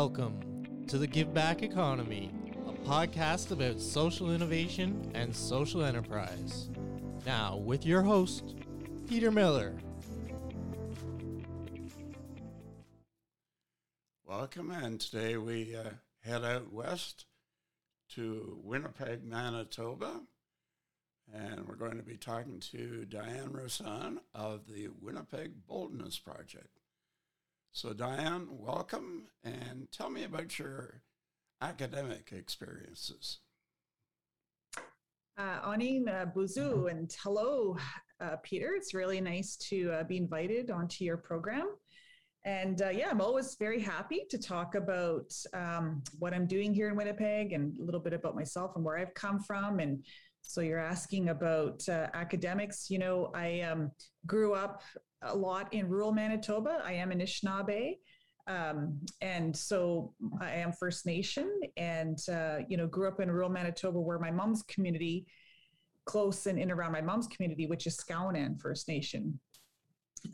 Welcome to the Give Back Economy, a podcast about social innovation and social enterprise. Now, with your host, Peter Miller. Welcome, and today we uh, head out west to Winnipeg, Manitoba, and we're going to be talking to Diane Roussin of the Winnipeg Boldness Project. So, Diane, welcome and tell me about your academic experiences. Uh, Anin uh, Boozhoo, and hello, uh, Peter. It's really nice to uh, be invited onto your program. And uh, yeah, I'm always very happy to talk about um, what I'm doing here in Winnipeg and a little bit about myself and where I've come from. And so you're asking about uh, academics. You know, I um, grew up a lot in rural Manitoba. I am Anishinaabe. Um, and so I am First Nation and, uh, you know, grew up in rural Manitoba where my mom's community, close and in around my mom's community, which is Skownan First Nation.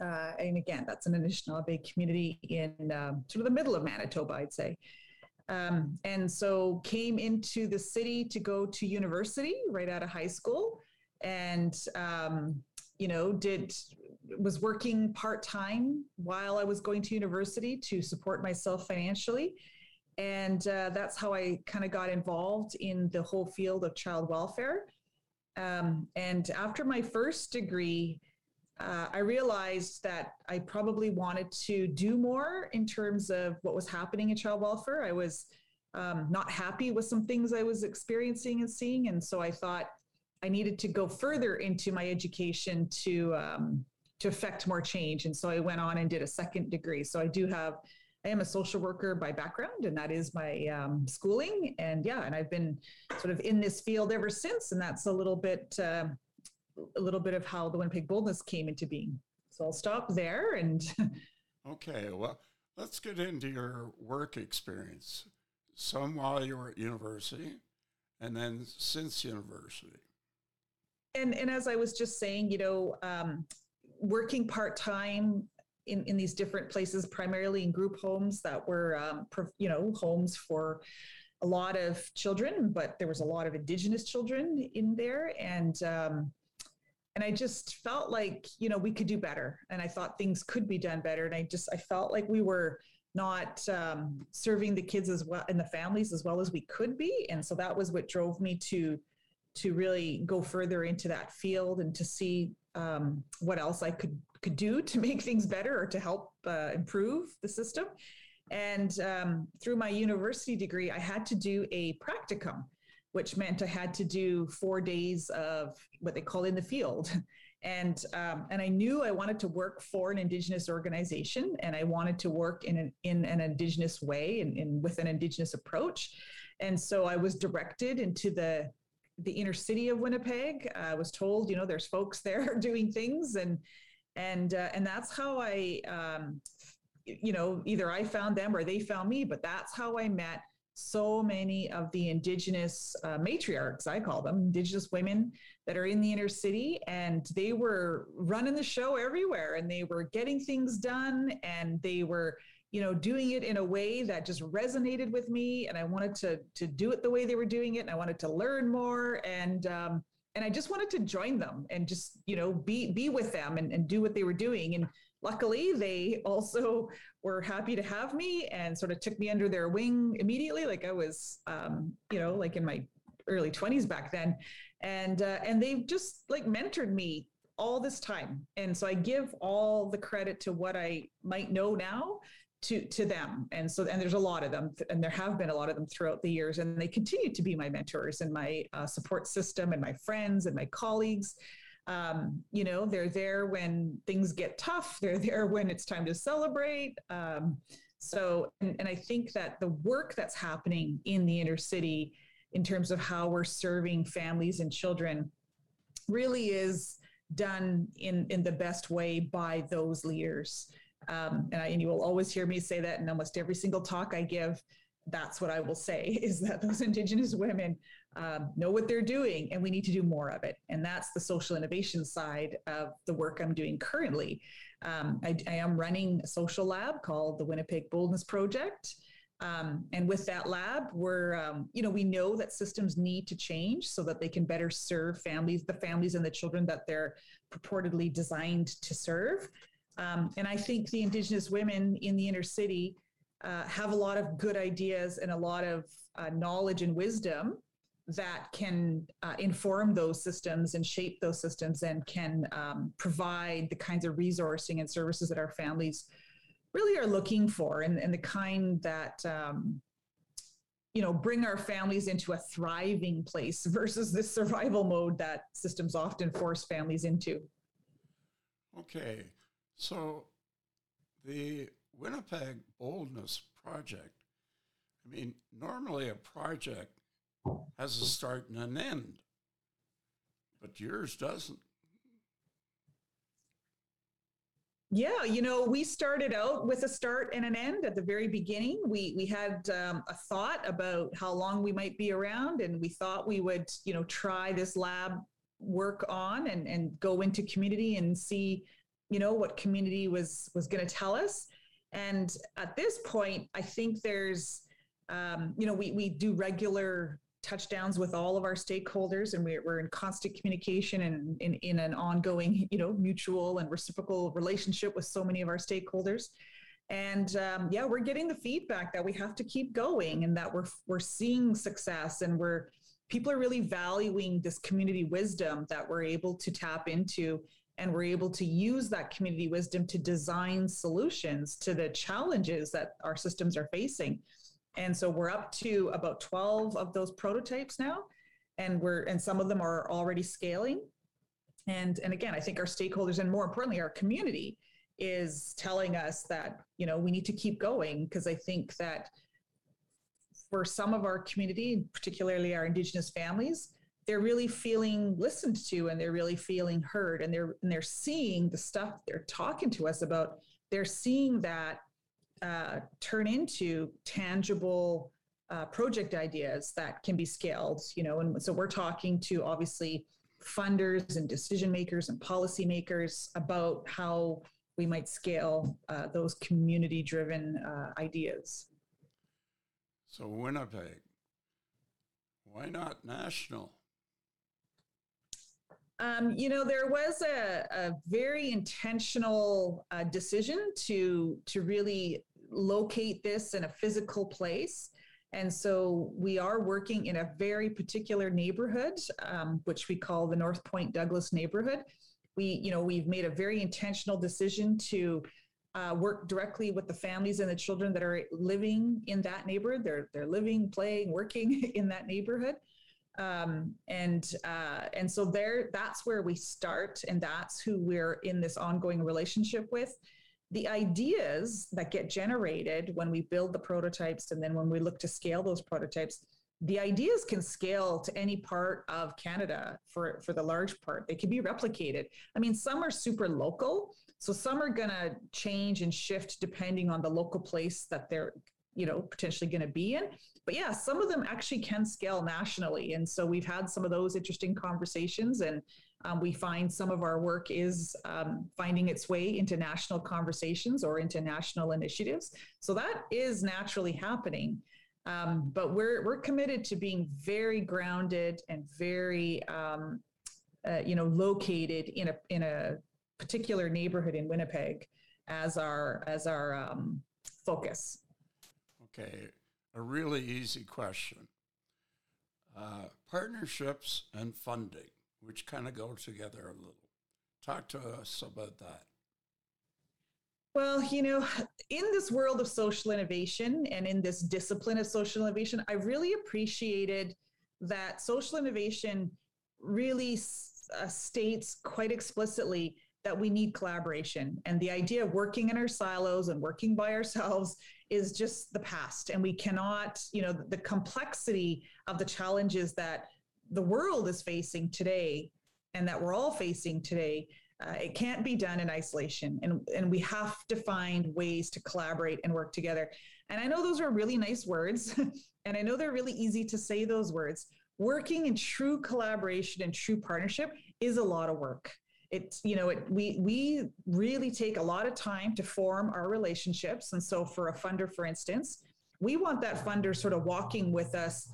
Uh, and again, that's an Anishinaabe community in uh, sort of the middle of Manitoba, I'd say. Um, and so came into the city to go to university right out of high school and um, you know did was working part-time while i was going to university to support myself financially and uh, that's how i kind of got involved in the whole field of child welfare um, and after my first degree uh, I realized that I probably wanted to do more in terms of what was happening in child welfare. I was um, not happy with some things I was experiencing and seeing. And so I thought I needed to go further into my education to, um, to affect more change. And so I went on and did a second degree. So I do have, I am a social worker by background, and that is my um, schooling. And yeah, and I've been sort of in this field ever since. And that's a little bit, uh, a little bit of how the Winnipeg Boldness came into being. So I'll stop there and. okay, well, let's get into your work experience. Some while you were at university, and then since university. And and as I was just saying, you know, um, working part time in, in these different places, primarily in group homes that were, um, you know, homes for a lot of children, but there was a lot of Indigenous children in there, and um, and I just felt like you know we could do better, and I thought things could be done better, and I just I felt like we were not um, serving the kids as well and the families as well as we could be, and so that was what drove me to to really go further into that field and to see um, what else I could could do to make things better or to help uh, improve the system. And um, through my university degree, I had to do a practicum which meant I had to do four days of what they call in the field. And um, and I knew I wanted to work for an Indigenous organization, and I wanted to work in an in an Indigenous way and, and with an Indigenous approach. And so I was directed into the the inner city of Winnipeg. I was told, you know, there's folks there doing things, and and uh, and that's how I, um, you know, either I found them or they found me. But that's how I met so many of the indigenous uh, matriarchs i call them indigenous women that are in the inner city and they were running the show everywhere and they were getting things done and they were you know doing it in a way that just resonated with me and i wanted to to do it the way they were doing it and i wanted to learn more and um, and i just wanted to join them and just you know be be with them and, and do what they were doing and luckily they also were happy to have me and sort of took me under their wing immediately like i was um, you know like in my early 20s back then and uh, and they've just like mentored me all this time and so i give all the credit to what i might know now to to them. And so and there's a lot of them and there have been a lot of them throughout the years and they continue to be my mentors and my uh, support system and my friends and my colleagues. Um, you know they're there when things get tough. They're there when it's time to celebrate. Um, so and, and i think that the work that's happening in the inner city in terms of how we're serving families and children really is done in in the best way by those leaders um, and, I, and you will always hear me say that in almost every single talk i give. That's what i will say is that those indigenous women um, know what they're doing and we need to do more of it. And that's the social innovation side of the work i'm doing currently. Um, I, I, am running a social lab called the winnipeg boldness project. Um, and with that lab, we're, um, you know, we know that systems need to change so that they can better serve families, the families and the children that they're purportedly designed to serve. Um, and I think the Indigenous women in the inner city uh, have a lot of good ideas and a lot of uh, knowledge and wisdom that can uh, inform those systems and shape those systems and can um, provide the kinds of resourcing and services that our families really are looking for and, and the kind that um, you know bring our families into a thriving place versus this survival mode that systems often force families into. Okay so the winnipeg boldness project i mean normally a project has a start and an end, but yours doesn't. Yeah, you know, we started out with a start and an end at the very beginning. We we had um, a thought about how long we might be around, and we thought we would, you know, try this lab work on and and go into community and see, you know, what community was was going to tell us. And at this point, I think there's, um, you know, we we do regular touchdowns with all of our stakeholders and we're, we're in constant communication and in, in an ongoing you know mutual and reciprocal relationship with so many of our stakeholders and um, yeah we're getting the feedback that we have to keep going and that we're we're seeing success and we're people are really valuing this community wisdom that we're able to tap into and we're able to use that community wisdom to design solutions to the challenges that our systems are facing and so we're up to about 12 of those prototypes now. And we're and some of them are already scaling. And and again, I think our stakeholders and more importantly, our community is telling us that, you know, we need to keep going because I think that for some of our community, particularly our indigenous families, they're really feeling listened to and they're really feeling heard and they're and they're seeing the stuff they're talking to us about. They're seeing that uh, turn into tangible uh, project ideas that can be scaled you know and so we're talking to obviously funders and decision makers and policymakers about how we might scale uh, those community driven uh, ideas. So winnipeg why not national um, you know, there was a, a very intentional uh, decision to to really locate this in a physical place. And so we are working in a very particular neighborhood, um, which we call the North Point Douglas neighborhood. We, you know, we've made a very intentional decision to uh, work directly with the families and the children that are living in that neighborhood. They're they're living, playing, working in that neighborhood um, and uh, and so there that's where we start and that's who we're in this ongoing relationship with. The ideas that get generated when we build the prototypes and then when we look to scale those prototypes the ideas can scale to any part of canada for for the large part. They can be replicated. I mean some are super local so some are going to change and shift depending on the local place that they're you know potentially going to be in but yeah some of them actually can scale nationally. And so we've had some of those interesting conversations and um, we find some of our work is um, finding its way into national conversations or into national initiatives. So that is naturally happening. Um, but we're we're committed to being very grounded and very um, uh, you know located in a in a particular neighborhood in Winnipeg as our as our um, focus. Okay, a really easy question. Uh, partnerships and funding, which kind of go together a little. Talk to us about that. Well, you know, in this world of social innovation and in this discipline of social innovation, I really appreciated that social innovation really uh, states quite explicitly that we need collaboration. And the idea of working in our silos and working by ourselves is just the past. And we cannot, you know, the, complexity of the challenges that the world is facing today and that we're all facing today. Uh, it can't be done in isolation, and and we have to find ways to collaborate and work together. And I know those are really nice words, and I know they're really easy to say those words. Working in true collaboration and true partnership is a lot of work it's you know it, we we really take a lot of time to form our relationships. And so for a funder for instance we want that funder sort of walking with us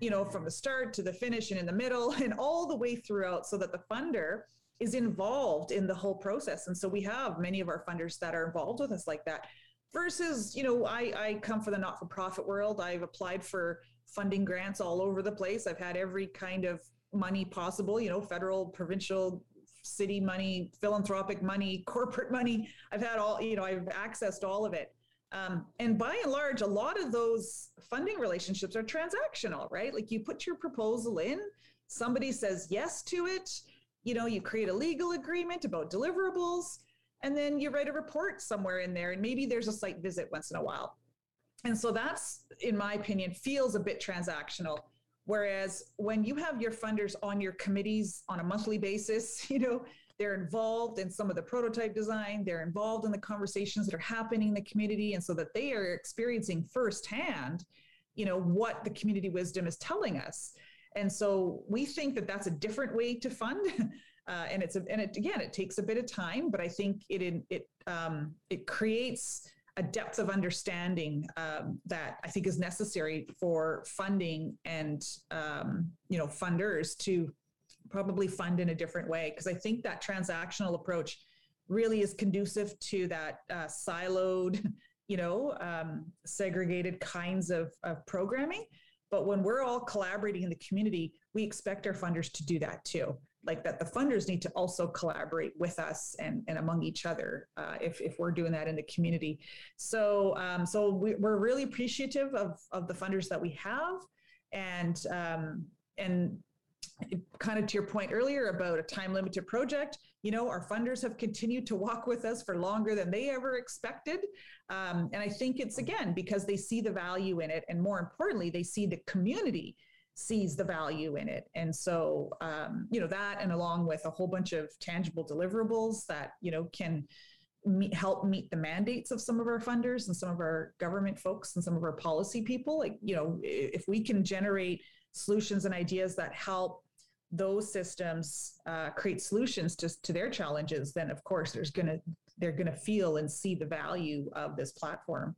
you know from the start to the finish and in the middle and all the way throughout so that the funder is involved in the whole process. And so we have many of our funders that are involved with us like that versus you know i i come from the not-for-profit world. I've applied for funding grants all over the place. I've had every kind of money possible you know federal provincial city money philanthropic money corporate money. I've had all you know i've accessed all of it. Um, and by and large a lot of those funding relationships are transactional right? Like you put your proposal in somebody says yes to it you know you create a legal agreement about deliverables and then you write a report somewhere in there and maybe there's a site visit once in a while. And so that's in my opinion feels a bit transactional whereas when you have your funders on your committees on a monthly basis you know they're involved in some of the prototype design they're involved in the conversations that are happening in the community and so that they are experiencing firsthand you know what the community wisdom is telling us. And so we think that that's a different way to fund uh, and it's a, and it again it takes a bit of time, but I think it it um, it creates a depth of understanding um, that I think is necessary for funding and um, you know funders to probably fund in a different way because I think that transactional approach really is conducive to that uh, siloed, you know, um, segregated kinds of, of programming. But when we're all collaborating in the community, we expect our funders to do that too like that the funders need to also collaborate with us and, and among each other uh, if, if we're doing that in the community. So um, so we, are really appreciative of, of the funders that we have and um, and kind of to your point earlier about a time limited project you know our funders have continued to walk with us for longer than they ever expected. Um, and i think it's again because they see the value in it and more importantly they see the community sees the value in it. And so, um, you know, that and along with a whole bunch of tangible deliverables that, you know, can meet, help meet the mandates of some of our funders and some of our government folks and some of our policy people. Like, you know, if we can generate solutions and ideas that help those systems uh, create solutions to, to their challenges, then of course there's going to they're going to feel and see the value of this platform.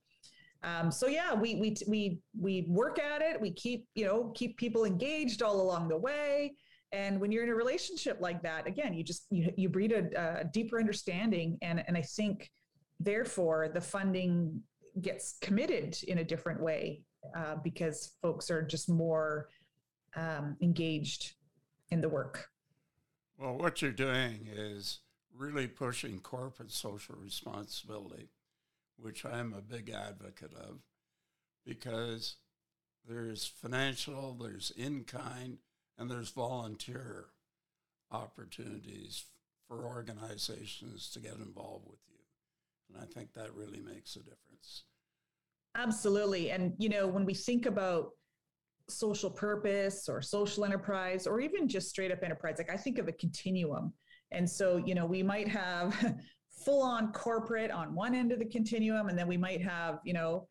Um, so yeah, we we we we work at it. We keep you know keep people engaged all along the way. And when you're in a relationship like that, again, you just you you breed a, a deeper understanding, and and I think therefore the funding gets committed in a different way uh, because folks are just more um, engaged in the work. Well, what you're doing is really pushing corporate social responsibility which I'm a big advocate of, because there's financial, there's in kind, and there's volunteer opportunities for organizations to get involved with you. And I think that really makes a difference. Absolutely. And, you know, when we think about social purpose or social enterprise or even just straight up enterprise, like I think of a continuum. And so, you know, we might have full on corporate on one end of the continuum, and then we might have, you know,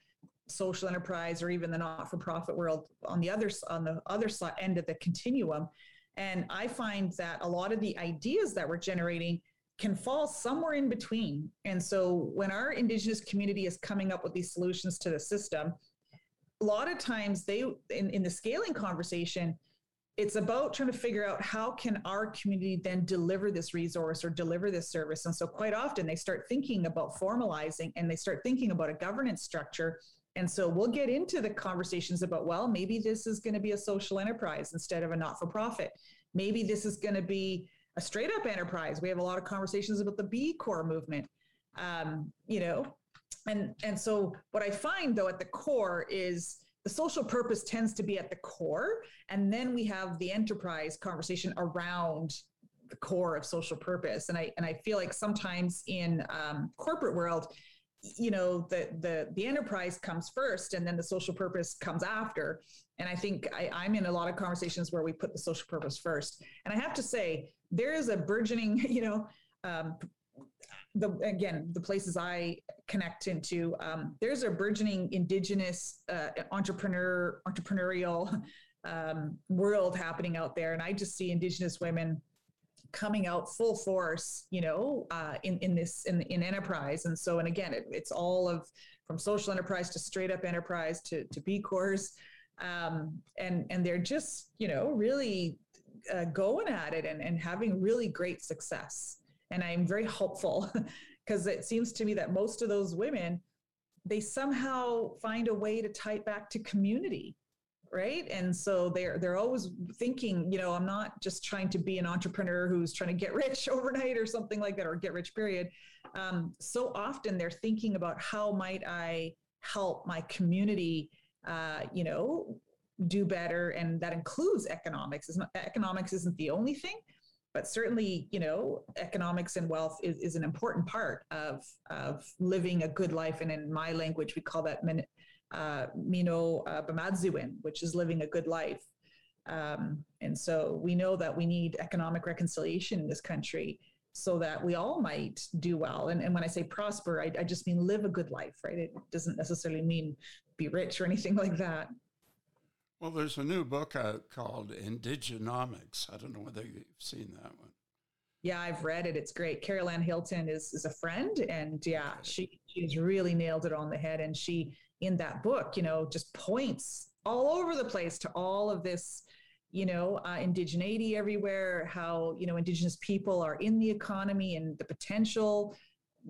social enterprise or even the not-for-profit world on the other on the other side end of the continuum. And I find that a lot of the ideas that we're generating can fall somewhere in between. And so when our indigenous community is coming up with these solutions to the system, a lot of times they in, in the scaling conversation, it's about trying to figure out how can our community then deliver this resource or deliver this service. And so quite often they start thinking about formalizing and they start thinking about a governance structure. And so we'll get into the conversations about well maybe this is going to be a social enterprise instead of a not-for-profit. Maybe this is going to be a straight up enterprise. We have a lot of conversations about the b corps movement um, you know? And and so what i find though at the core is the social purpose tends to be at the core. And then we have the enterprise conversation around the core of social purpose. And I, and I feel like sometimes in um, corporate world, you know, the, the, the enterprise comes first and then the social purpose comes after. And I think I, I'm in a lot of conversations where we put the social purpose first. And I have to say, there is a burgeoning, you know, um, the again the places I connect into, um, there's a burgeoning indigenous uh, entrepreneur entrepreneurial um, world happening out there, and I just see indigenous women coming out full force, you know, uh, in in this in in enterprise. And so, and again, it, it's all of from social enterprise to straight up enterprise to, to B Corps. Um, and, and they're just, you know, really uh, going at it and, and having really great success. And I'm very hopeful because it seems to me that most of those women, they somehow find a way to tie it back to community right? And so they're they're always thinking you know i'm not just trying to be an entrepreneur who's trying to get rich overnight or something like that or get rich period. Um, so often they're thinking about how might i help my community uh, you know do better and that includes economics. Is not economics isn't the only thing but certainly you know economics and wealth is, is an important part of of living a good life and in my language we call that uh, Mino uh, Bimaadiziwin, which is living a good life. Um, and so we know that we need economic reconciliation in this country so that we all might do well. And, and when I say prosper, I, I just mean live a good life, right? It doesn't necessarily mean be rich or anything like that. Well, there's a new book out called Indigenomics. I don't know whether you've seen that one. Yeah, I've read it. It's great. Carol Anne Hilton is is a friend, and yeah, she she's really nailed it on the head. And she in that book, you know, just points all over the place to all of this, you know, uh, indigeneity everywhere, how, you know, indigenous people are in the economy and the potential,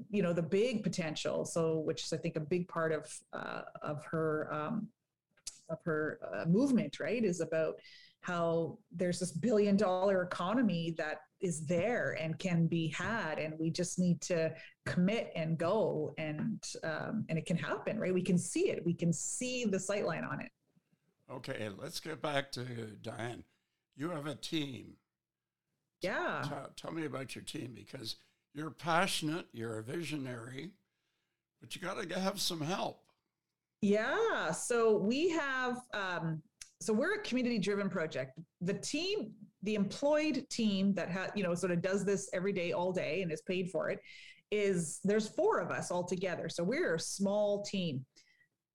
you know, the big potential. So, which is, I think, a big part of, uh, of her, um, of her uh, movement, right, is about how there's this billion dollar economy that is there and can be had and we just need to commit and go and um, and it can happen right? We can see it. We can see the sight line on it. Okay let's get back to diane. You have a team. Yeah. Tell, tell me about your team because you're passionate you're a visionary but you got to have some help yeah so we have um, so we're a community driven project. The team the employed team that ha, you know sort of does this every day all day and is paid for it is there's four of us all together so we're a small team.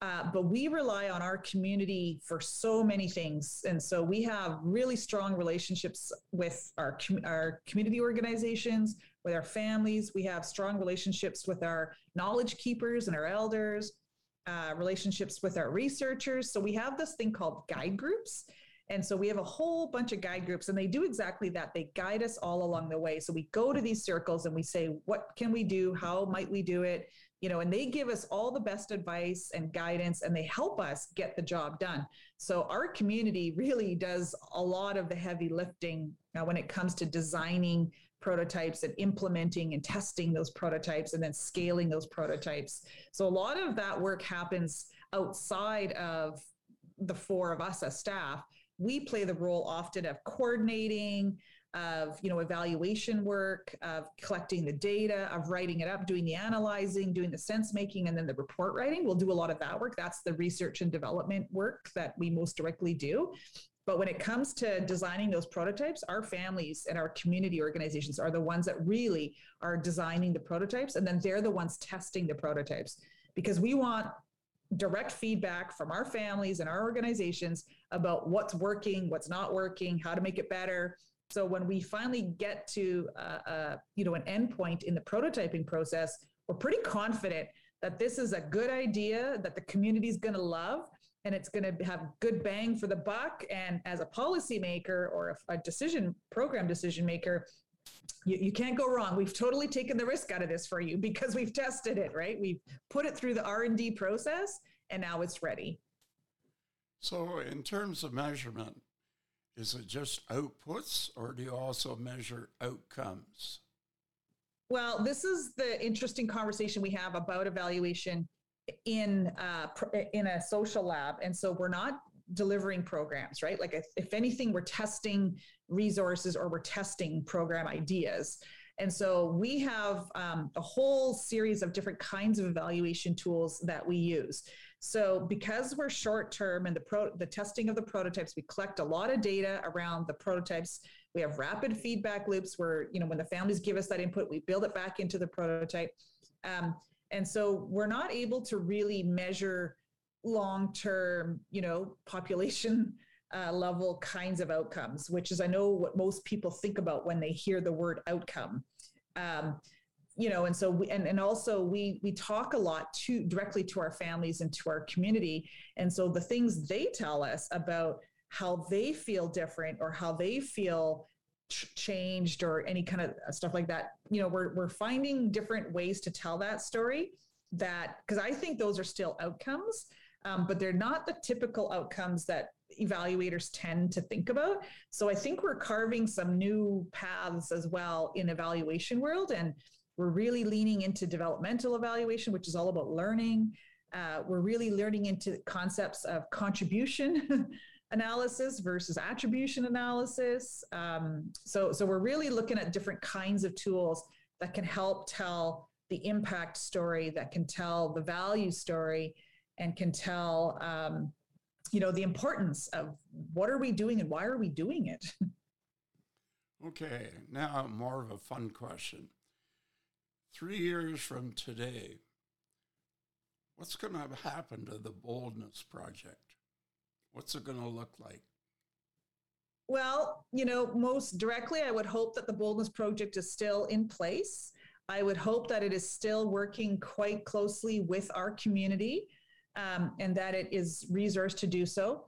Uh, but we rely on our community for so many things and so we have really strong relationships with our, our community organizations with our families. We have strong relationships with our knowledge keepers and our elders uh, relationships with our researchers. So we have this thing called guide groups. And so we have a whole bunch of guide groups, and they do exactly that. They guide us all along the way. So we go to these circles and we say, what can we do? How might we do it? You know, and they give us all the best advice and guidance, and they help us get the job done. So our community really does a lot of the heavy lifting uh, when it comes to designing prototypes and implementing and testing those prototypes and then scaling those prototypes. So a lot of that work happens outside of the four of us as staff. We play the role often of coordinating, of you know evaluation work, of collecting the data, of writing it up, doing the analyzing, doing the sense making, and then the report writing. We'll do a lot of that work. That's the research and development work that we most directly do. But when it comes to designing those prototypes, our families and our community organizations are the ones that really are designing the prototypes. And then they're the ones testing the prototypes because we want direct feedback from our families and our organizations about what's working, what's not working, how to make it better. So when we finally get to uh, uh, you know an endpoint in the prototyping process, we're pretty confident that this is a good idea that the community is going to love and it's going to have good bang for the buck. And as a policymaker or a, a decision program decision maker, you, you can't go wrong. We've totally taken the risk out of this for you because we've tested it, right? We've put it through the R&D process and now it's ready. So in terms of measurement, is it just outputs or do you also measure outcomes? Well, this is the interesting conversation we have about evaluation in uh, in a social lab, and so we're not delivering programs, right? Like if, if anything, we're testing resources or we're testing program ideas. And so we have um, a whole series of different kinds of evaluation tools that we use. So because we're short term and the pro the testing of the prototypes, we collect a lot of data around the prototypes. We have rapid feedback loops where, you know, when the families give us that input, we build it back into the prototype. Um, and so we're not able to really measure long term, you know, population uh, level kinds of outcomes, which is, I know, what most people think about when they hear the word outcome. Um, you know and so we and, and also we we talk a lot to directly to our families and to our community and so the things they tell us about how they feel different or how they feel changed or any kind of stuff like that you know we're we're finding different ways to tell that story that because i think those are still outcomes um, but they're not the typical outcomes that evaluators tend to think about. So i think we're carving some new paths as well in evaluation world and we're really leaning into developmental evaluation which is all about learning. Uh, we're really learning into concepts of contribution analysis versus attribution analysis. Um, so, so we're really looking at different kinds of tools that can help tell the impact story, that can tell the value story, and can tell, um, you know, the importance of what are we doing and why are we doing it. Okay, now more of a fun question. Three years from today, what's going to happen to the Boldness Project? What's it going to look like? Well, you know, most directly, I would hope that the Boldness Project is still in place. I would hope that it is still working quite closely with our community um, and that it is resourced to do so.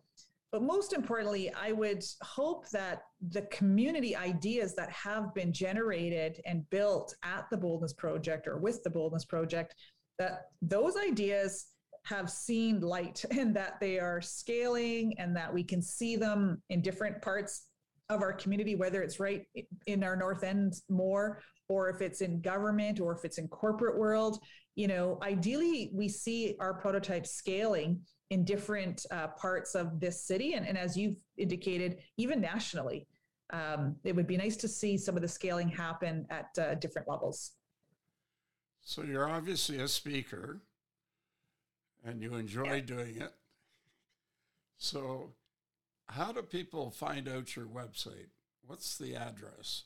But most importantly, I would hope that the community ideas that have been generated and built at the Boldness Project or with the Boldness Project, that those ideas have seen light and that they are scaling and that we can see them in different parts of our community, whether it's right in our North End more, or if it's in government, or if it's in corporate world. You know, ideally, we see our prototypes scaling in different uh, parts of this city, and, and as you've indicated, even nationally. Um, it would be nice to see some of the scaling happen at uh, different levels. So you're obviously a speaker and you enjoy yeah. doing it. So, how do people find out your website? What's the address?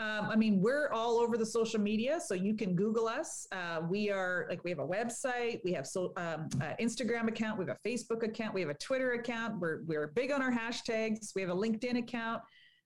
Um, I mean, we're all over the social media, so you can Google us. Uh, we are like we have a website, we have so um, Instagram account, we have a Facebook account, we have a Twitter account. We're we're big on our hashtags. We have a LinkedIn account.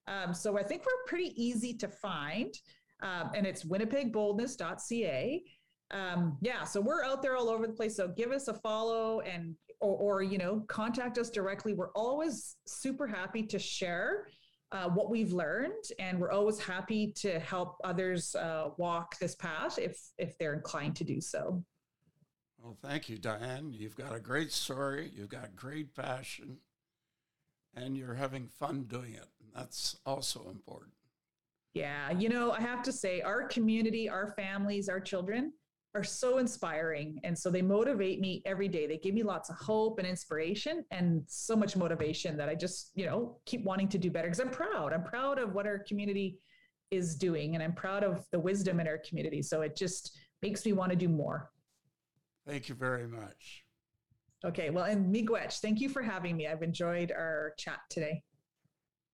Um, so I think we're pretty easy to find, um, and it's winnipegboldness.ca um, yeah, so we're out there all over the place. So give us a follow and or, or you know contact us directly. We're always super happy to share uh, what we've learned, and we're always happy to help others uh, walk this path if if they're inclined to do so. Well, thank you, Diane. You've got a great story. You've got great passion, and you're having fun doing it. That's also important. Yeah, you know, I have to say, our community, our families, our children are so inspiring. And so they motivate me every day. They give me lots of hope and inspiration and so much motivation that I just, you know, keep wanting to do better because I'm proud. I'm proud of what our community is doing and I'm proud of the wisdom in our community. So it just makes me want to do more. Thank you very much. Okay. Well, and Miigwech, thank you for having me. I've enjoyed our chat today.